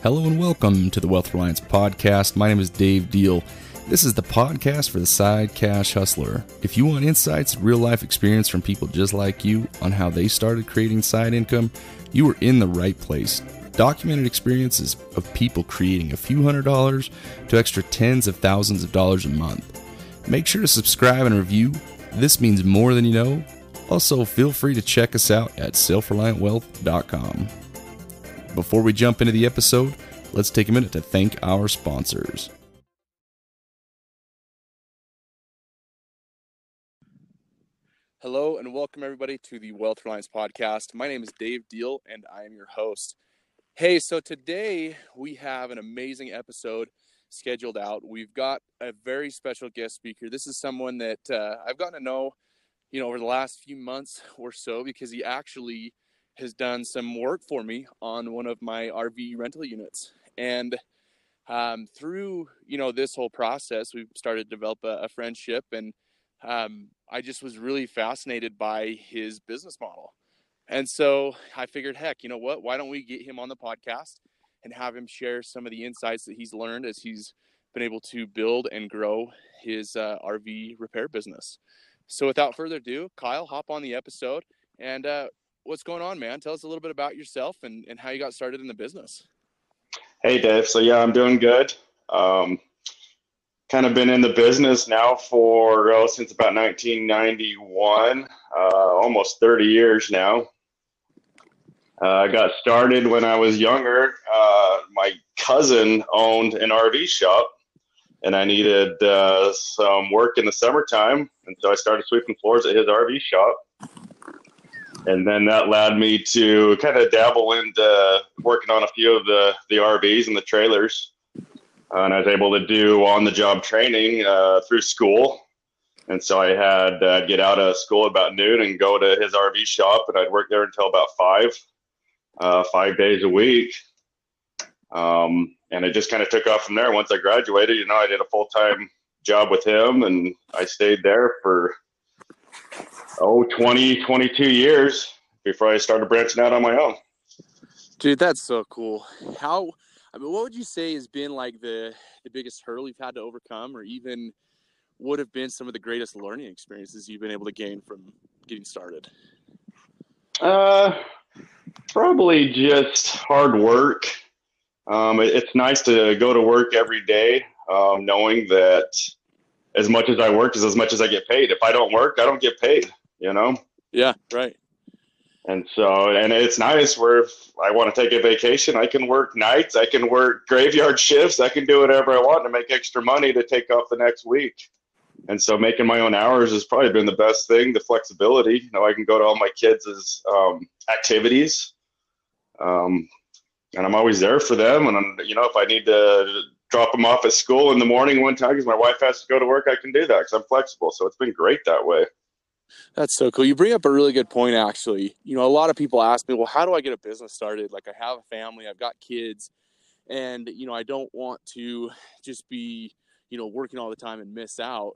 Hello and welcome to the Wealth Reliance Podcast. My name is Dave Deal. This is the podcast for the side cash hustler. If you want insights real life experience from people just like you on how they started creating side income, you are in the right place. Documented experiences of people creating a few hundred dollars to extra tens of thousands of dollars a month. Make sure to subscribe and review. This means more than you know. Also, feel free to check us out at selfreliantwealth.com. Before we jump into the episode, let's take a minute to thank our sponsors. Hello and welcome everybody to the Wealth Reliance podcast. My name is Dave Deal and I am your host. Hey, so today we have an amazing episode scheduled out. We've got a very special guest speaker. This is someone that uh, I've gotten to know, you know, over the last few months or so because he actually has done some work for me on one of my RV rental units. And um, through, you know, this whole process, we've started to develop a, a friendship and um, I just was really fascinated by his business model. And so I figured, heck, you know what? Why don't we get him on the podcast and have him share some of the insights that he's learned as he's been able to build and grow his uh, RV repair business. So without further ado, Kyle, hop on the episode. And uh, what's going on, man? Tell us a little bit about yourself and, and how you got started in the business. Hey, Dave. So, yeah, I'm doing good. Um, kind of been in the business now for oh, since about 1991, uh, almost 30 years now. Uh, I got started when I was younger. Uh, my cousin owned an RV shop, and I needed uh, some work in the summertime, and so I started sweeping floors at his RV shop. And then that led me to kind of dabble into working on a few of the the RVs and the trailers uh, and I was able to do on the job training uh, through school. And so I had uh, get out of school about noon and go to his RV shop, and I'd work there until about five, uh, five days a week. Um, and it just kind of took off from there. Once I graduated, you know, I did a full time job with him, and I stayed there for oh 20, 22 years before I started branching out on my own. Dude, that's so cool. How I mean, what would you say has been like the the biggest hurdle you've had to overcome, or even would have been some of the greatest learning experiences you've been able to gain from getting started? Uh, probably just hard work. Um, it, it's nice to go to work every day, um, knowing that as much as I work is as much as I get paid. If I don't work, I don't get paid. You know. Yeah. Right. And so, and it's nice where if I want to take a vacation, I can work nights, I can work graveyard shifts, I can do whatever I want to make extra money to take off the next week. And so, making my own hours has probably been the best thing. The flexibility, you know, I can go to all my kids' um, activities, um, and I'm always there for them. And I'm, you know, if I need to drop them off at school in the morning one time because my wife has to go to work, I can do that because I'm flexible. So it's been great that way. That's so cool. You bring up a really good point, actually. You know, a lot of people ask me, well, how do I get a business started? Like, I have a family, I've got kids, and, you know, I don't want to just be, you know, working all the time and miss out.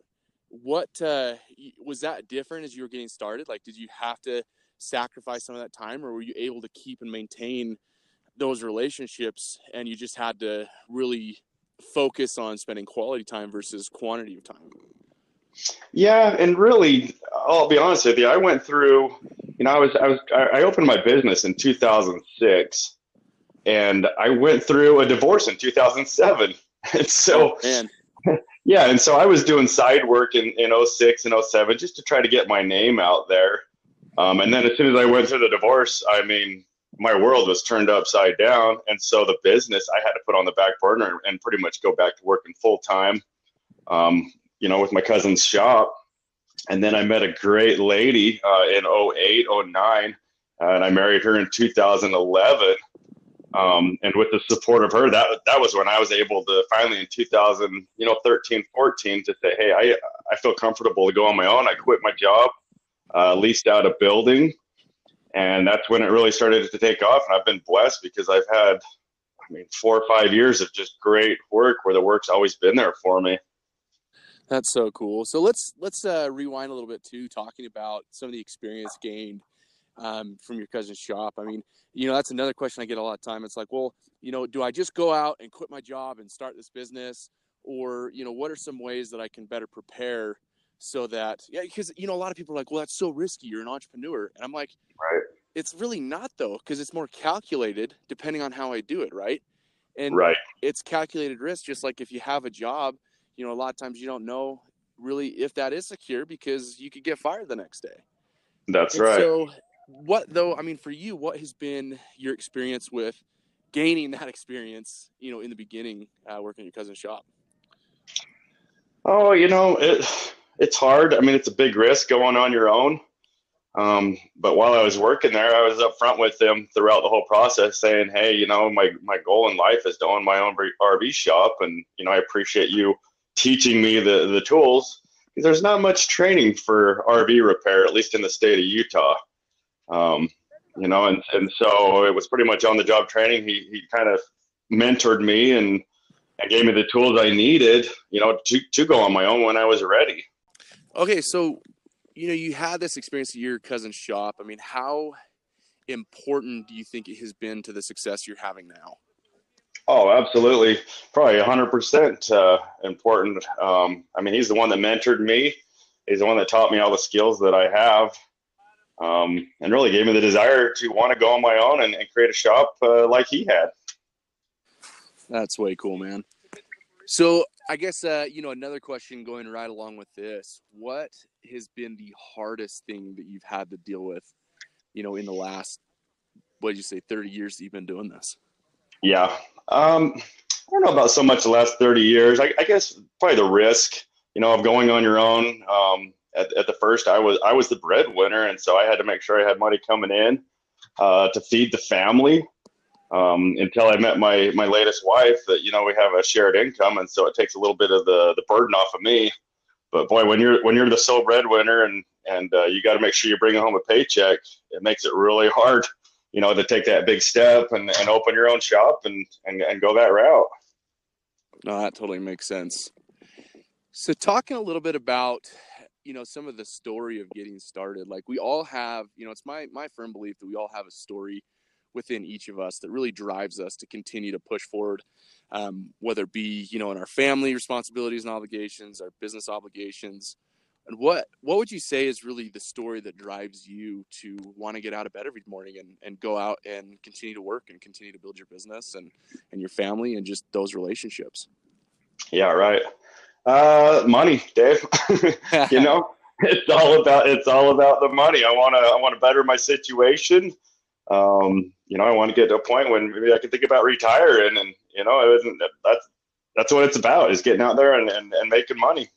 What uh, was that different as you were getting started? Like, did you have to sacrifice some of that time, or were you able to keep and maintain those relationships and you just had to really focus on spending quality time versus quantity of time? Yeah, and really, I'll be honest with you. I went through, you know, I was, I was, I opened my business in 2006, and I went through a divorce in 2007, and so, oh, yeah, and so I was doing side work in in 06 and 07 just to try to get my name out there, um, and then as soon as I went through the divorce, I mean, my world was turned upside down, and so the business I had to put on the back burner and pretty much go back to working full time. Um, you know, with my cousin's shop. And then I met a great lady uh, in 08, 09, uh, and I married her in 2011. Um, and with the support of her, that that was when I was able to finally in 2000, you know, 13, 14, to say, hey, I I feel comfortable to go on my own. I quit my job, uh, leased out a building, and that's when it really started to take off. And I've been blessed because I've had, I mean, four or five years of just great work where the work's always been there for me. That's so cool. So let's let's uh, rewind a little bit too, talking about some of the experience gained um, from your cousin's shop. I mean, you know, that's another question I get a lot of time. It's like, well, you know, do I just go out and quit my job and start this business? Or, you know, what are some ways that I can better prepare so that, yeah, because, you know, a lot of people are like, well, that's so risky. You're an entrepreneur. And I'm like, right. It's really not, though, because it's more calculated depending on how I do it, right? And right. it's calculated risk, just like if you have a job, you know, a lot of times you don't know really if that is secure because you could get fired the next day. That's and right. So what though i mean for you what has been your experience with gaining that experience you know in the beginning uh, working in your cousin's shop oh you know it it's hard i mean it's a big risk going on your own um, but while i was working there i was up front with them throughout the whole process saying hey you know my my goal in life is to own my own rv shop and you know i appreciate you teaching me the the tools there's not much training for rv repair at least in the state of utah um, you know, and, and so it was pretty much on the job training. He, he kind of mentored me and, and gave me the tools I needed, you know, to, to go on my own when I was ready. Okay. So, you know, you had this experience at your cousin's shop. I mean, how important do you think it has been to the success you're having now? Oh, absolutely. Probably 100% uh, important. Um, I mean, he's the one that mentored me. He's the one that taught me all the skills that I have um, and really gave me the desire to want to go on my own and, and create a shop uh, like he had. That's way cool, man. So I guess uh, you know another question going right along with this: What has been the hardest thing that you've had to deal with? You know, in the last what did you say, thirty years that you've been doing this? Yeah, um, I don't know about so much the last thirty years. I, I guess probably the risk, you know, of going on your own. Um, at, at the first I was I was the breadwinner, and so I had to make sure I had money coming in uh, to feed the family. Um, until I met my my latest wife, that you know we have a shared income, and so it takes a little bit of the the burden off of me. But boy, when you're when you're the sole breadwinner and and uh, you got to make sure you bring home a paycheck, it makes it really hard, you know, to take that big step and, and open your own shop and, and and go that route. No, that totally makes sense. So, talking a little bit about you know some of the story of getting started like we all have you know it's my my firm belief that we all have a story within each of us that really drives us to continue to push forward um, whether it be you know in our family responsibilities and obligations our business obligations and what what would you say is really the story that drives you to want to get out of bed every morning and, and go out and continue to work and continue to build your business and and your family and just those relationships yeah right uh, money, Dave. you know, it's all about it's all about the money. I want to I want to better my situation. Um, you know, I want to get to a point when maybe I can think about retiring, and you know, it isn't that's that's what it's about is getting out there and, and, and making money.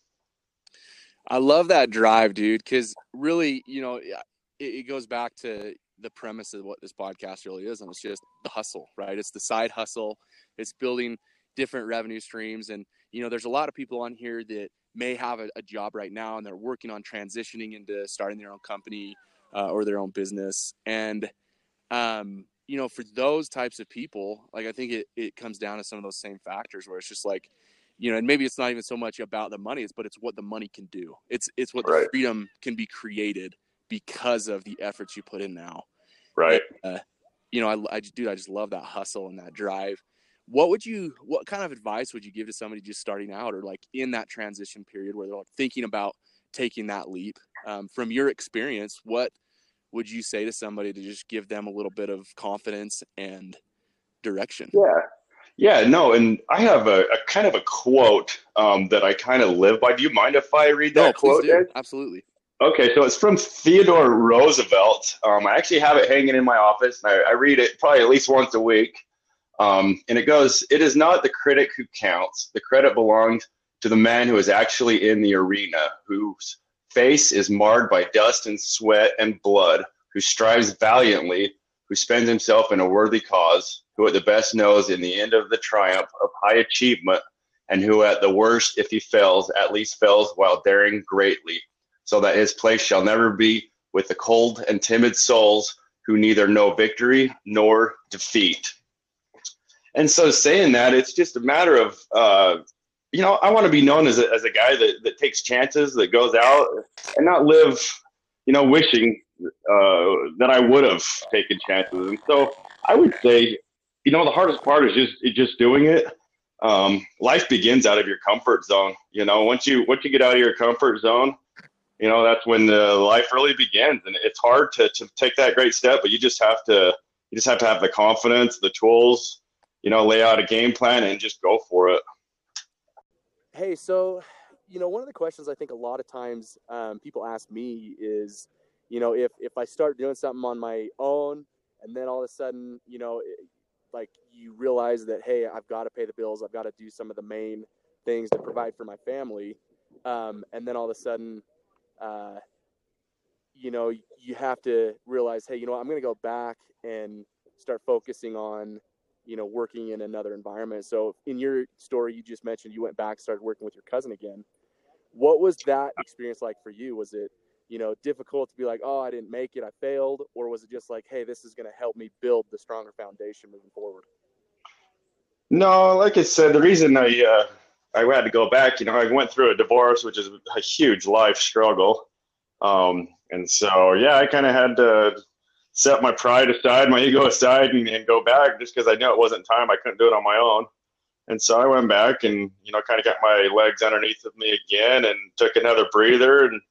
I love that drive, dude, because really, you know, it, it goes back to the premise of what this podcast really is, and it's just the hustle, right? It's the side hustle. It's building different revenue streams and you know there's a lot of people on here that may have a, a job right now and they're working on transitioning into starting their own company uh, or their own business and um, you know for those types of people like i think it, it comes down to some of those same factors where it's just like you know and maybe it's not even so much about the money it's but it's what the money can do. It's it's what right. the freedom can be created because of the efforts you put in now. Right. And, uh, you know I, I dude i just love that hustle and that drive. What would you what kind of advice would you give to somebody just starting out or like in that transition period where they're like thinking about taking that leap? Um, from your experience what would you say to somebody to just give them a little bit of confidence and direction? Yeah yeah no and i have a, a kind of a quote um, that i kind of live by. Do you mind if i read that no, quote absolutely. Okay so it's from theodore roosevelt. Um, i actually have it hanging in my office and I, I read it probably at least once a week. Um, and it goes, It is not the critic who counts. The credit belongs to the man who is actually in the arena, whose face is marred by dust and sweat and blood, who strives valiantly, who spends himself in a worthy cause, who at the best knows in the end of the triumph of high achievement, and who at the worst, if he fails, at least fails while daring greatly, so that his place shall never be with the cold and timid souls who neither know victory nor defeat. And so saying that, it's just a matter of, uh, you know, I want to be known as a, as a guy that, that takes chances, that goes out and not live, you know, wishing uh, that I would have taken chances. And so I would say, you know, the hardest part is just just doing it. Um, life begins out of your comfort zone. You know, once you once you get out of your comfort zone, you know that's when the life really begins. And it's hard to to take that great step, but you just have to you just have to have the confidence, the tools, you know, lay out a game plan and just go for it. Hey, so you know, one of the questions I think a lot of times um, people ask me is, you know, if if I start doing something on my own, and then all of a sudden, you know, it, like you realize that hey, I've got to pay the bills, I've got to do some of the main things to provide for my family, um, and then all of a sudden, uh, you know, you have to realize, hey, you know, what, I'm going to go back and start focusing on you know working in another environment. So in your story you just mentioned you went back started working with your cousin again. What was that experience like for you? Was it you know difficult to be like oh i didn't make it i failed or was it just like hey this is going to help me build the stronger foundation moving forward no like i said the reason i uh, i had to go back you know i went through a divorce which is a huge life struggle um, and so yeah i kind of had to set my pride aside my ego aside and, and go back just because i knew it wasn't time i couldn't do it on my own and so I went back and, you know, kind of got my legs underneath of me again and took another breather. And,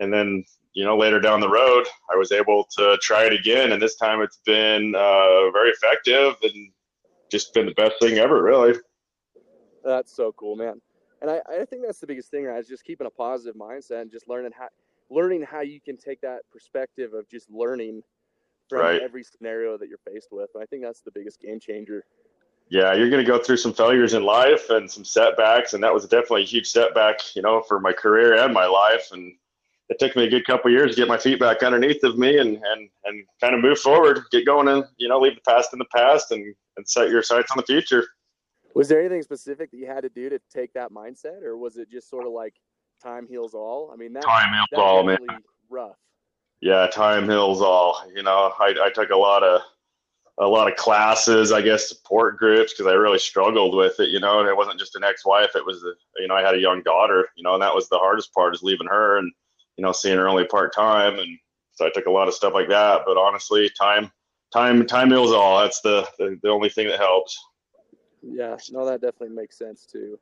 and then, you know, later down the road, I was able to try it again. And this time it's been uh, very effective and just been the best thing ever, really. That's so cool, man. And I, I think that's the biggest thing, right? Is just keeping a positive mindset and just learning how, learning how you can take that perspective of just learning from right. every scenario that you're faced with. And I think that's the biggest game changer yeah, you're going to go through some failures in life and some setbacks, and that was definitely a huge setback, you know, for my career and my life. And it took me a good couple years to get my feet back underneath of me and and and kind of move forward, get going, and you know, leave the past in the past and and set your sights on the future. Was there anything specific that you had to do to take that mindset, or was it just sort of like time heals all? I mean, that time heals all, man. Rough. Yeah, time heals all. You know, I I took a lot of a lot of classes, I guess, support groups because I really struggled with it, you know. And it wasn't just an ex-wife; it was, a, you know, I had a young daughter, you know, and that was the hardest part is leaving her and you know seeing her only part time, and so I took a lot of stuff like that. But honestly, time, time, time heals all. That's the, the the only thing that helps. Yeah, no, that definitely makes sense too.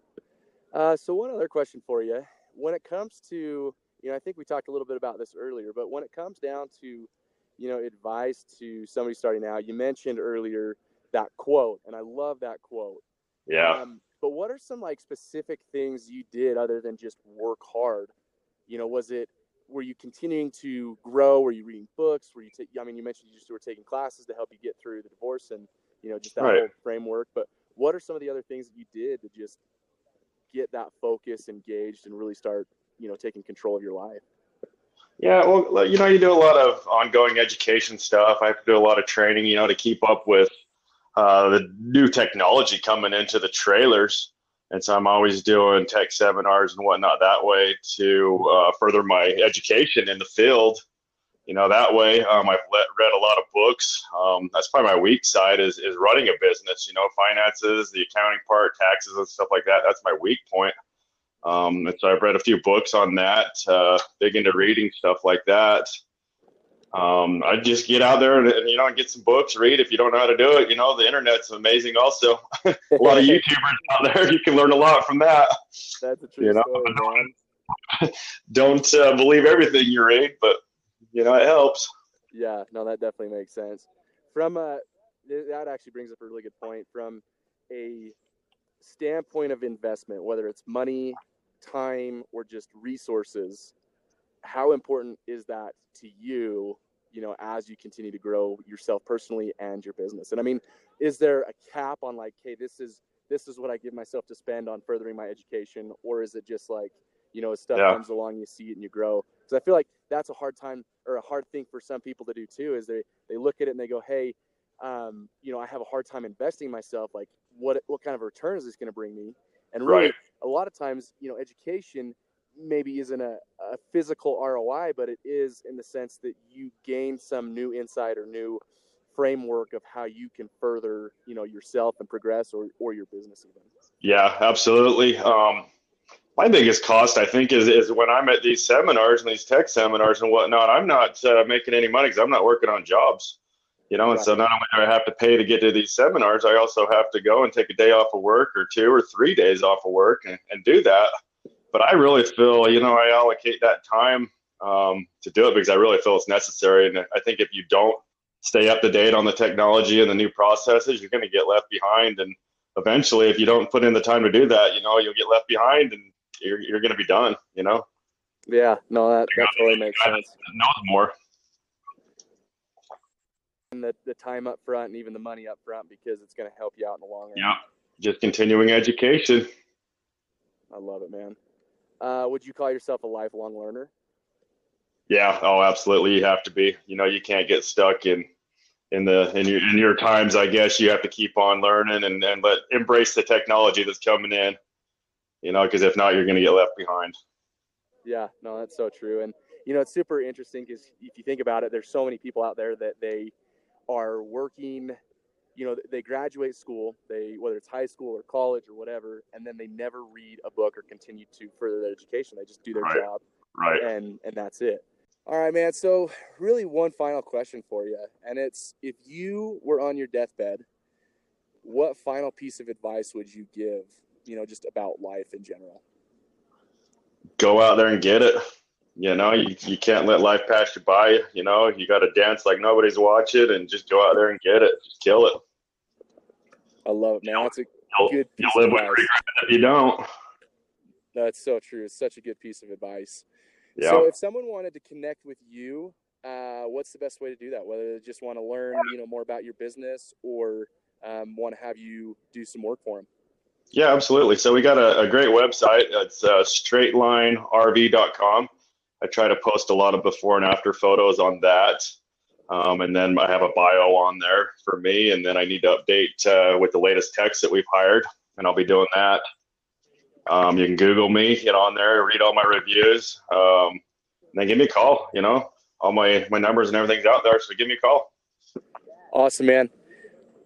Uh, so one other question for you: when it comes to, you know, I think we talked a little bit about this earlier, but when it comes down to you know, advice to somebody starting out? You mentioned earlier that quote, and I love that quote. Yeah. Um, but what are some like specific things you did other than just work hard? You know, was it were you continuing to grow? Were you reading books? Were you? Ta- I mean, you mentioned you just were taking classes to help you get through the divorce and you know just that right. whole framework. But what are some of the other things that you did to just get that focus engaged and really start you know taking control of your life? Yeah, well, you know, you do a lot of ongoing education stuff. I have to do a lot of training, you know, to keep up with uh, the new technology coming into the trailers. And so I'm always doing tech seminars and whatnot that way to uh, further my education in the field. You know, that way um, I've read a lot of books. Um, that's probably my weak side is, is running a business, you know, finances, the accounting part, taxes and stuff like that. That's my weak point. Um, and so I've read a few books on that, uh, big into reading stuff like that. Um, I just get out there and, and, you know get some books, read. If you don't know how to do it, you know the internet's amazing. Also, a lot of YouTubers out there, you can learn a lot from that. That's a true you know? story, don't uh, believe everything you read, but you know it helps. Yeah, no, that definitely makes sense. From uh, that actually brings up a really good point. From a standpoint of investment, whether it's money, time, or just resources, how important is that to you, you know, as you continue to grow yourself personally and your business? And I mean, is there a cap on like, hey, this is this is what I give myself to spend on furthering my education, or is it just like, you know, as stuff yeah. comes along, you see it and you grow? Because I feel like that's a hard time or a hard thing for some people to do too. Is they they look at it and they go, hey, um, you know, I have a hard time investing myself. Like, what what kind of return is this going to bring me? And really, right. a lot of times, you know, education maybe isn't a, a physical ROI, but it is in the sense that you gain some new insight or new framework of how you can further, you know, yourself and progress or or your business even. Yeah, absolutely. Um, my biggest cost, I think, is is when I'm at these seminars and these tech seminars and whatnot. I'm not uh, making any money because I'm not working on jobs, you know. And so not only do I have to pay to get to these seminars, I also have to go and take a day off of work or two or three days off of work and, and do that. But I really feel, you know, I allocate that time um, to do it because I really feel it's necessary. And I think if you don't stay up to date on the technology and the new processes, you're going to get left behind. And eventually, if you don't put in the time to do that, you know, you'll get left behind and you're, you're going to be done, you know? Yeah, no, that, that totally makes sense. Knows more. And the, the time up front and even the money up front because it's going to help you out in the long run. Yeah, just continuing education. I love it, man. Uh, would you call yourself a lifelong learner? Yeah. Oh, absolutely. You have to be. You know, you can't get stuck in in the in your in your times. I guess you have to keep on learning and and let embrace the technology that's coming in you know, because if not, you're going to get left behind. Yeah, no, that's so true. And, you know, it's super interesting because if you think about it, there's so many people out there that they are working, you know, they graduate school, they, whether it's high school or college or whatever, and then they never read a book or continue to further their education. They just do their right. job. Right. And, and that's it. All right, man. So, really, one final question for you. And it's if you were on your deathbed, what final piece of advice would you give you know, just about life in general? Go out there and get it. You know, you, you can't let life pass you by. You know, you got to dance like nobody's watching and just go out there and get it. Just kill it. I love it, man. That's a good piece you'll live with regret if you don't. That's so true. It's such a good piece of advice. Yeah. So, if someone wanted to connect with you, uh, what's the best way to do that? Whether they just want to learn, you know, more about your business or um, want to have you do some work for them. Yeah, absolutely. So we got a, a great website. It's uh, straightlinerv.com. I try to post a lot of before and after photos on that. Um, and then I have a bio on there for me. And then I need to update uh, with the latest techs that we've hired, and I'll be doing that. Um, you can Google me, get on there, read all my reviews, um, and then give me a call. You know, all my my numbers and everything's out there, so give me a call. Awesome, man.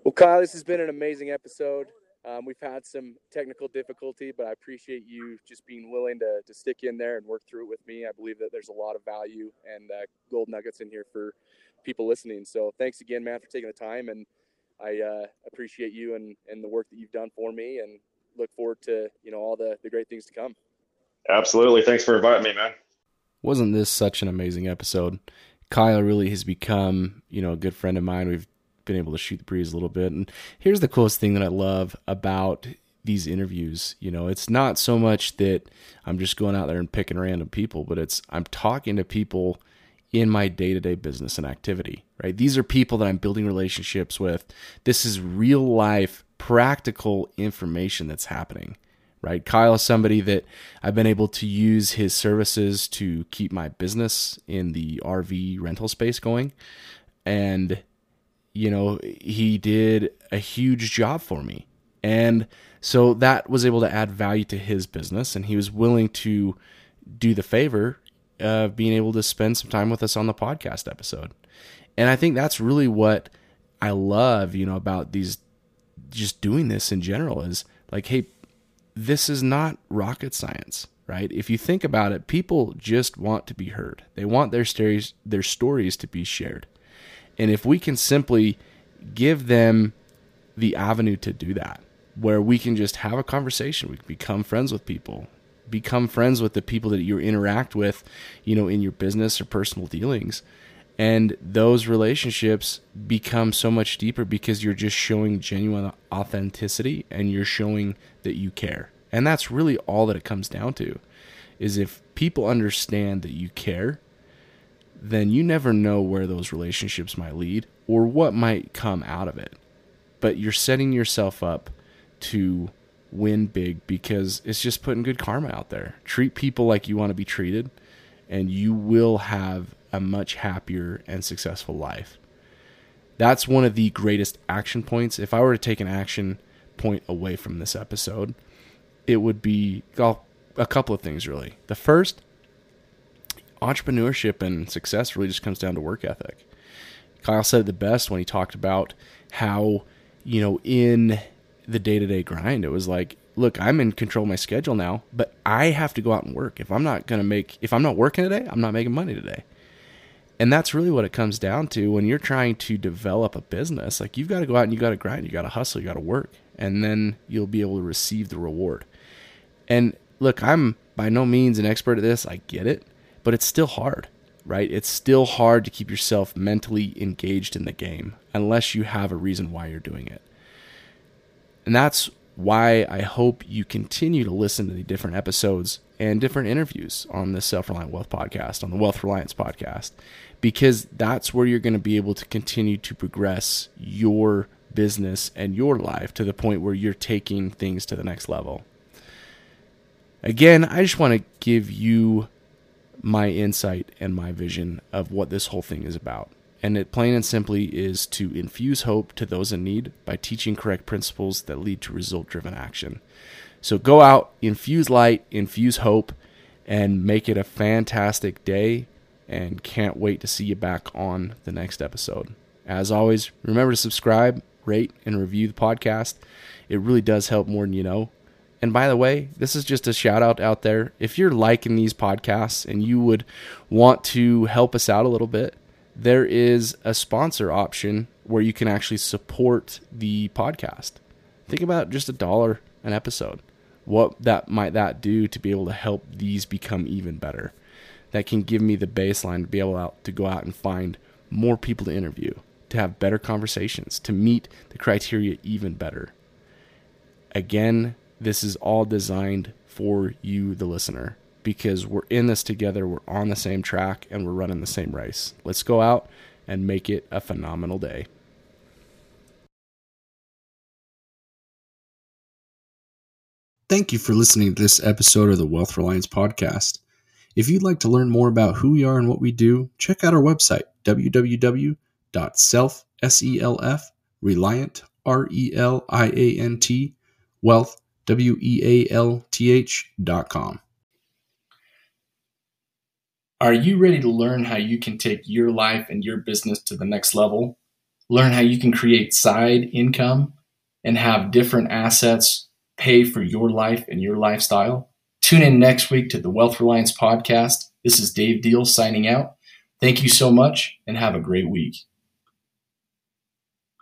Well, Kyle, this has been an amazing episode. Um, we've had some technical difficulty, but I appreciate you just being willing to, to stick in there and work through it with me. I believe that there's a lot of value and uh, gold nuggets in here for people listening. So thanks again, man, for taking the time. And I uh, appreciate you and, and the work that you've done for me and look forward to, you know, all the, the great things to come. Absolutely. Thanks for inviting me, man. Wasn't this such an amazing episode? Kyle really has become, you know, a good friend of mine. We've been able to shoot the breeze a little bit. And here's the coolest thing that I love about these interviews. You know, it's not so much that I'm just going out there and picking random people, but it's I'm talking to people in my day to day business and activity, right? These are people that I'm building relationships with. This is real life, practical information that's happening, right? Kyle is somebody that I've been able to use his services to keep my business in the RV rental space going. And you know, he did a huge job for me. And so that was able to add value to his business. And he was willing to do the favor of being able to spend some time with us on the podcast episode. And I think that's really what I love, you know, about these just doing this in general is like, hey, this is not rocket science, right? If you think about it, people just want to be heard. They want their stories their stories to be shared. And if we can simply give them the avenue to do that, where we can just have a conversation, we can become friends with people, become friends with the people that you interact with, you know, in your business or personal dealings. And those relationships become so much deeper because you're just showing genuine authenticity and you're showing that you care. And that's really all that it comes down to is if people understand that you care then you never know where those relationships might lead or what might come out of it. But you're setting yourself up to win big because it's just putting good karma out there. Treat people like you want to be treated, and you will have a much happier and successful life. That's one of the greatest action points. If I were to take an action point away from this episode, it would be a couple of things really. The first entrepreneurship and success really just comes down to work ethic. Kyle said it the best when he talked about how, you know, in the day to day grind. It was like, look, I'm in control of my schedule now, but I have to go out and work. If I'm not going to make, if I'm not working today, I'm not making money today. And that's really what it comes down to when you're trying to develop a business. Like you've got to go out and you got to grind, you got to hustle, you got to work, and then you'll be able to receive the reward. And look, I'm by no means an expert at this. I get it, but it's still hard, right? It's still hard to keep yourself mentally engaged in the game unless you have a reason why you're doing it. And that's why I hope you continue to listen to the different episodes and different interviews on the Self Reliant Wealth podcast, on the Wealth Reliance podcast, because that's where you're going to be able to continue to progress your business and your life to the point where you're taking things to the next level. Again, I just want to give you my insight and my vision of what this whole thing is about. And it plain and simply is to infuse hope to those in need by teaching correct principles that lead to result driven action. So go out, infuse light, infuse hope, and make it a fantastic day. And can't wait to see you back on the next episode. As always, remember to subscribe, rate, and review the podcast. It really does help more than you know. And by the way, this is just a shout out out there. If you're liking these podcasts and you would want to help us out a little bit, there is a sponsor option where you can actually support the podcast. Think about just a dollar an episode. What that might that do to be able to help these become even better? That can give me the baseline to be able to go out and find more people to interview, to have better conversations, to meet the criteria even better. Again, this is all designed for you, the listener because we're in this together, we're on the same track, and we're running the same race. Let's go out and make it a phenomenal day. Thank you for listening to this episode of the Wealth Reliance Podcast. If you'd like to learn more about who we are and what we do, check out our website, www.self, S-E-L-F, reliant, R-E-L-I-A-N-T, wealth, W-E-A-L-T-H dot com. Are you ready to learn how you can take your life and your business to the next level? Learn how you can create side income and have different assets pay for your life and your lifestyle? Tune in next week to the Wealth Reliance podcast. This is Dave Deal signing out. Thank you so much and have a great week.